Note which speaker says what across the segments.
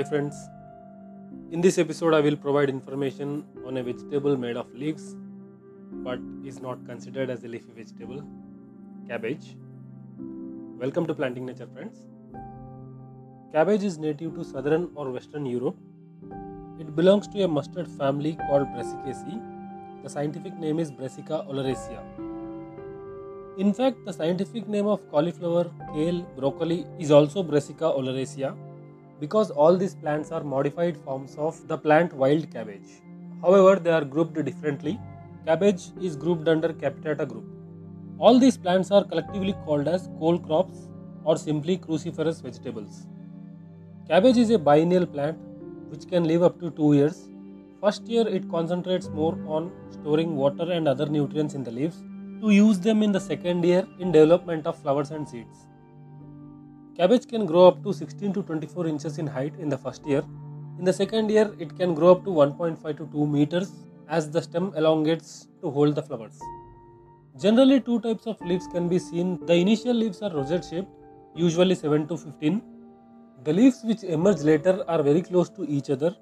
Speaker 1: Hi friends. In this episode I will provide information on a vegetable made of leaves but is not considered as a leafy vegetable, cabbage. Welcome to Planting Nature friends. Cabbage is native to southern or western Europe. It belongs to a mustard family called Brassicaceae. The scientific name is Brassica oleracea. In fact, the scientific name of cauliflower, kale, broccoli is also Brassica oleracea because all these plants are modified forms of the plant wild cabbage. However, they are grouped differently. Cabbage is grouped under Capitata group. All these plants are collectively called as cole crops or simply cruciferous vegetables. Cabbage is a biennial plant which can live up to 2 years. First year it concentrates more on storing water and other nutrients in the leaves to use them in the second year in development of flowers and seeds. Cabbage can grow up to 16 to 24 inches in height in the first year. In the second year, it can grow up to 1.5 to 2 meters as the stem elongates to hold the flowers. Generally, two types of leaves can be seen. The initial leaves are rosette shaped, usually 7 to 15. The leaves which emerge later are very close to each other.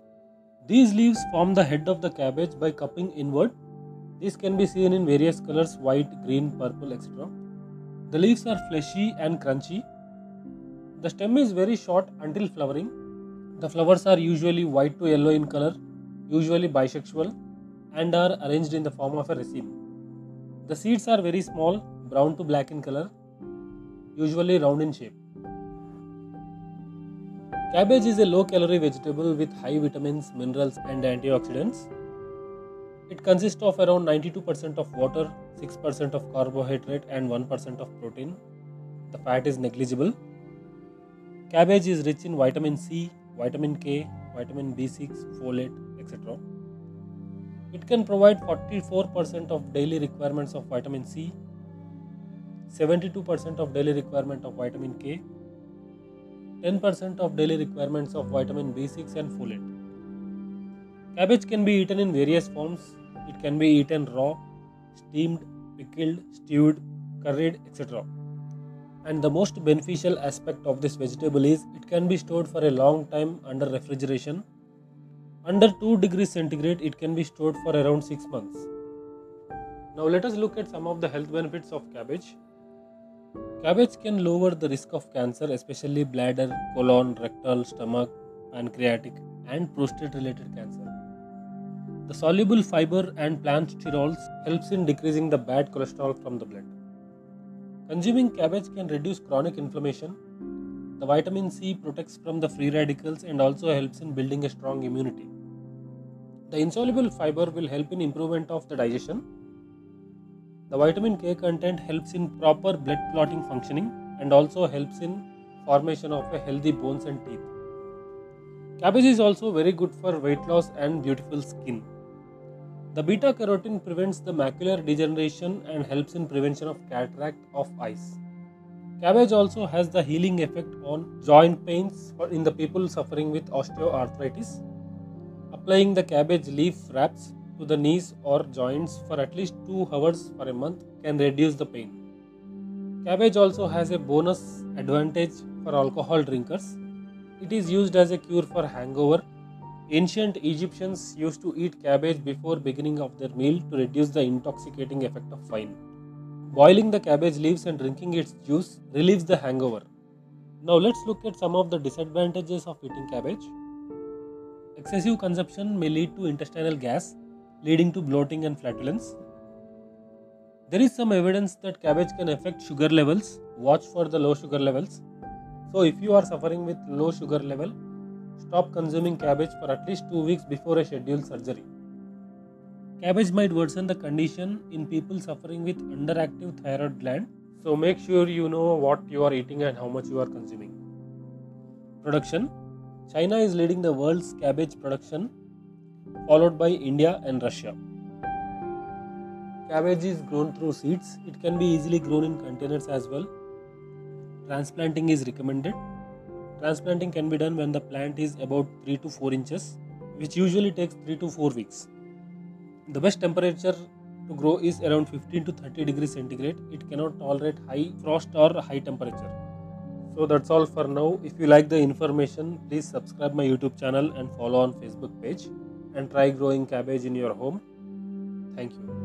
Speaker 1: These leaves form the head of the cabbage by cupping inward. These can be seen in various colors white, green, purple, etc. The leaves are fleshy and crunchy. The stem is very short until flowering. The flowers are usually white to yellow in color, usually bisexual, and are arranged in the form of a raceme. The seeds are very small, brown to black in color, usually round in shape. Cabbage is a low calorie vegetable with high vitamins, minerals, and antioxidants. It consists of around 92% of water, 6% of carbohydrate, and 1% of protein. The fat is negligible. Cabbage is rich in vitamin C, vitamin K, vitamin B6, folate, etc. It can provide 44% of daily requirements of vitamin C, 72% of daily requirement of vitamin K, 10% of daily requirements of vitamin B6 and folate. Cabbage can be eaten in various forms. It can be eaten raw, steamed, pickled, stewed, curried, etc. And the most beneficial aspect of this vegetable is it can be stored for a long time under refrigeration. Under 2 degrees centigrade, it can be stored for around 6 months. Now, let us look at some of the health benefits of cabbage. Cabbage can lower the risk of cancer, especially bladder, colon, rectal, stomach, pancreatic, and prostate related cancer. The soluble fiber and plant sterols helps in decreasing the bad cholesterol from the blood. Consuming cabbage can reduce chronic inflammation. The vitamin C protects from the free radicals and also helps in building a strong immunity. The insoluble fiber will help in improvement of the digestion. The vitamin K content helps in proper blood clotting functioning and also helps in formation of a healthy bones and teeth. Cabbage is also very good for weight loss and beautiful skin. The beta carotene prevents the macular degeneration and helps in prevention of cataract of eyes. Cabbage also has the healing effect on joint pains in the people suffering with osteoarthritis. Applying the cabbage leaf wraps to the knees or joints for at least 2 hours for a month can reduce the pain. Cabbage also has a bonus advantage for alcohol drinkers. It is used as a cure for hangover Ancient Egyptians used to eat cabbage before beginning of their meal to reduce the intoxicating effect of wine. Boiling the cabbage leaves and drinking its juice relieves the hangover. Now let's look at some of the disadvantages of eating cabbage. Excessive consumption may lead to intestinal gas, leading to bloating and flatulence. There is some evidence that cabbage can affect sugar levels. Watch for the low sugar levels. So if you are suffering with low sugar level, Stop consuming cabbage for at least 2 weeks before a scheduled surgery. Cabbage might worsen the condition in people suffering with underactive thyroid gland, so make sure you know what you are eating and how much you are consuming. Production China is leading the world's cabbage production, followed by India and Russia. Cabbage is grown through seeds, it can be easily grown in containers as well. Transplanting is recommended. Transplanting can be done when the plant is about 3 to 4 inches, which usually takes 3 to 4 weeks. The best temperature to grow is around 15 to 30 degrees centigrade. It cannot tolerate high frost or high temperature. So that's all for now. If you like the information, please subscribe my YouTube channel and follow on Facebook page and try growing cabbage in your home. Thank you.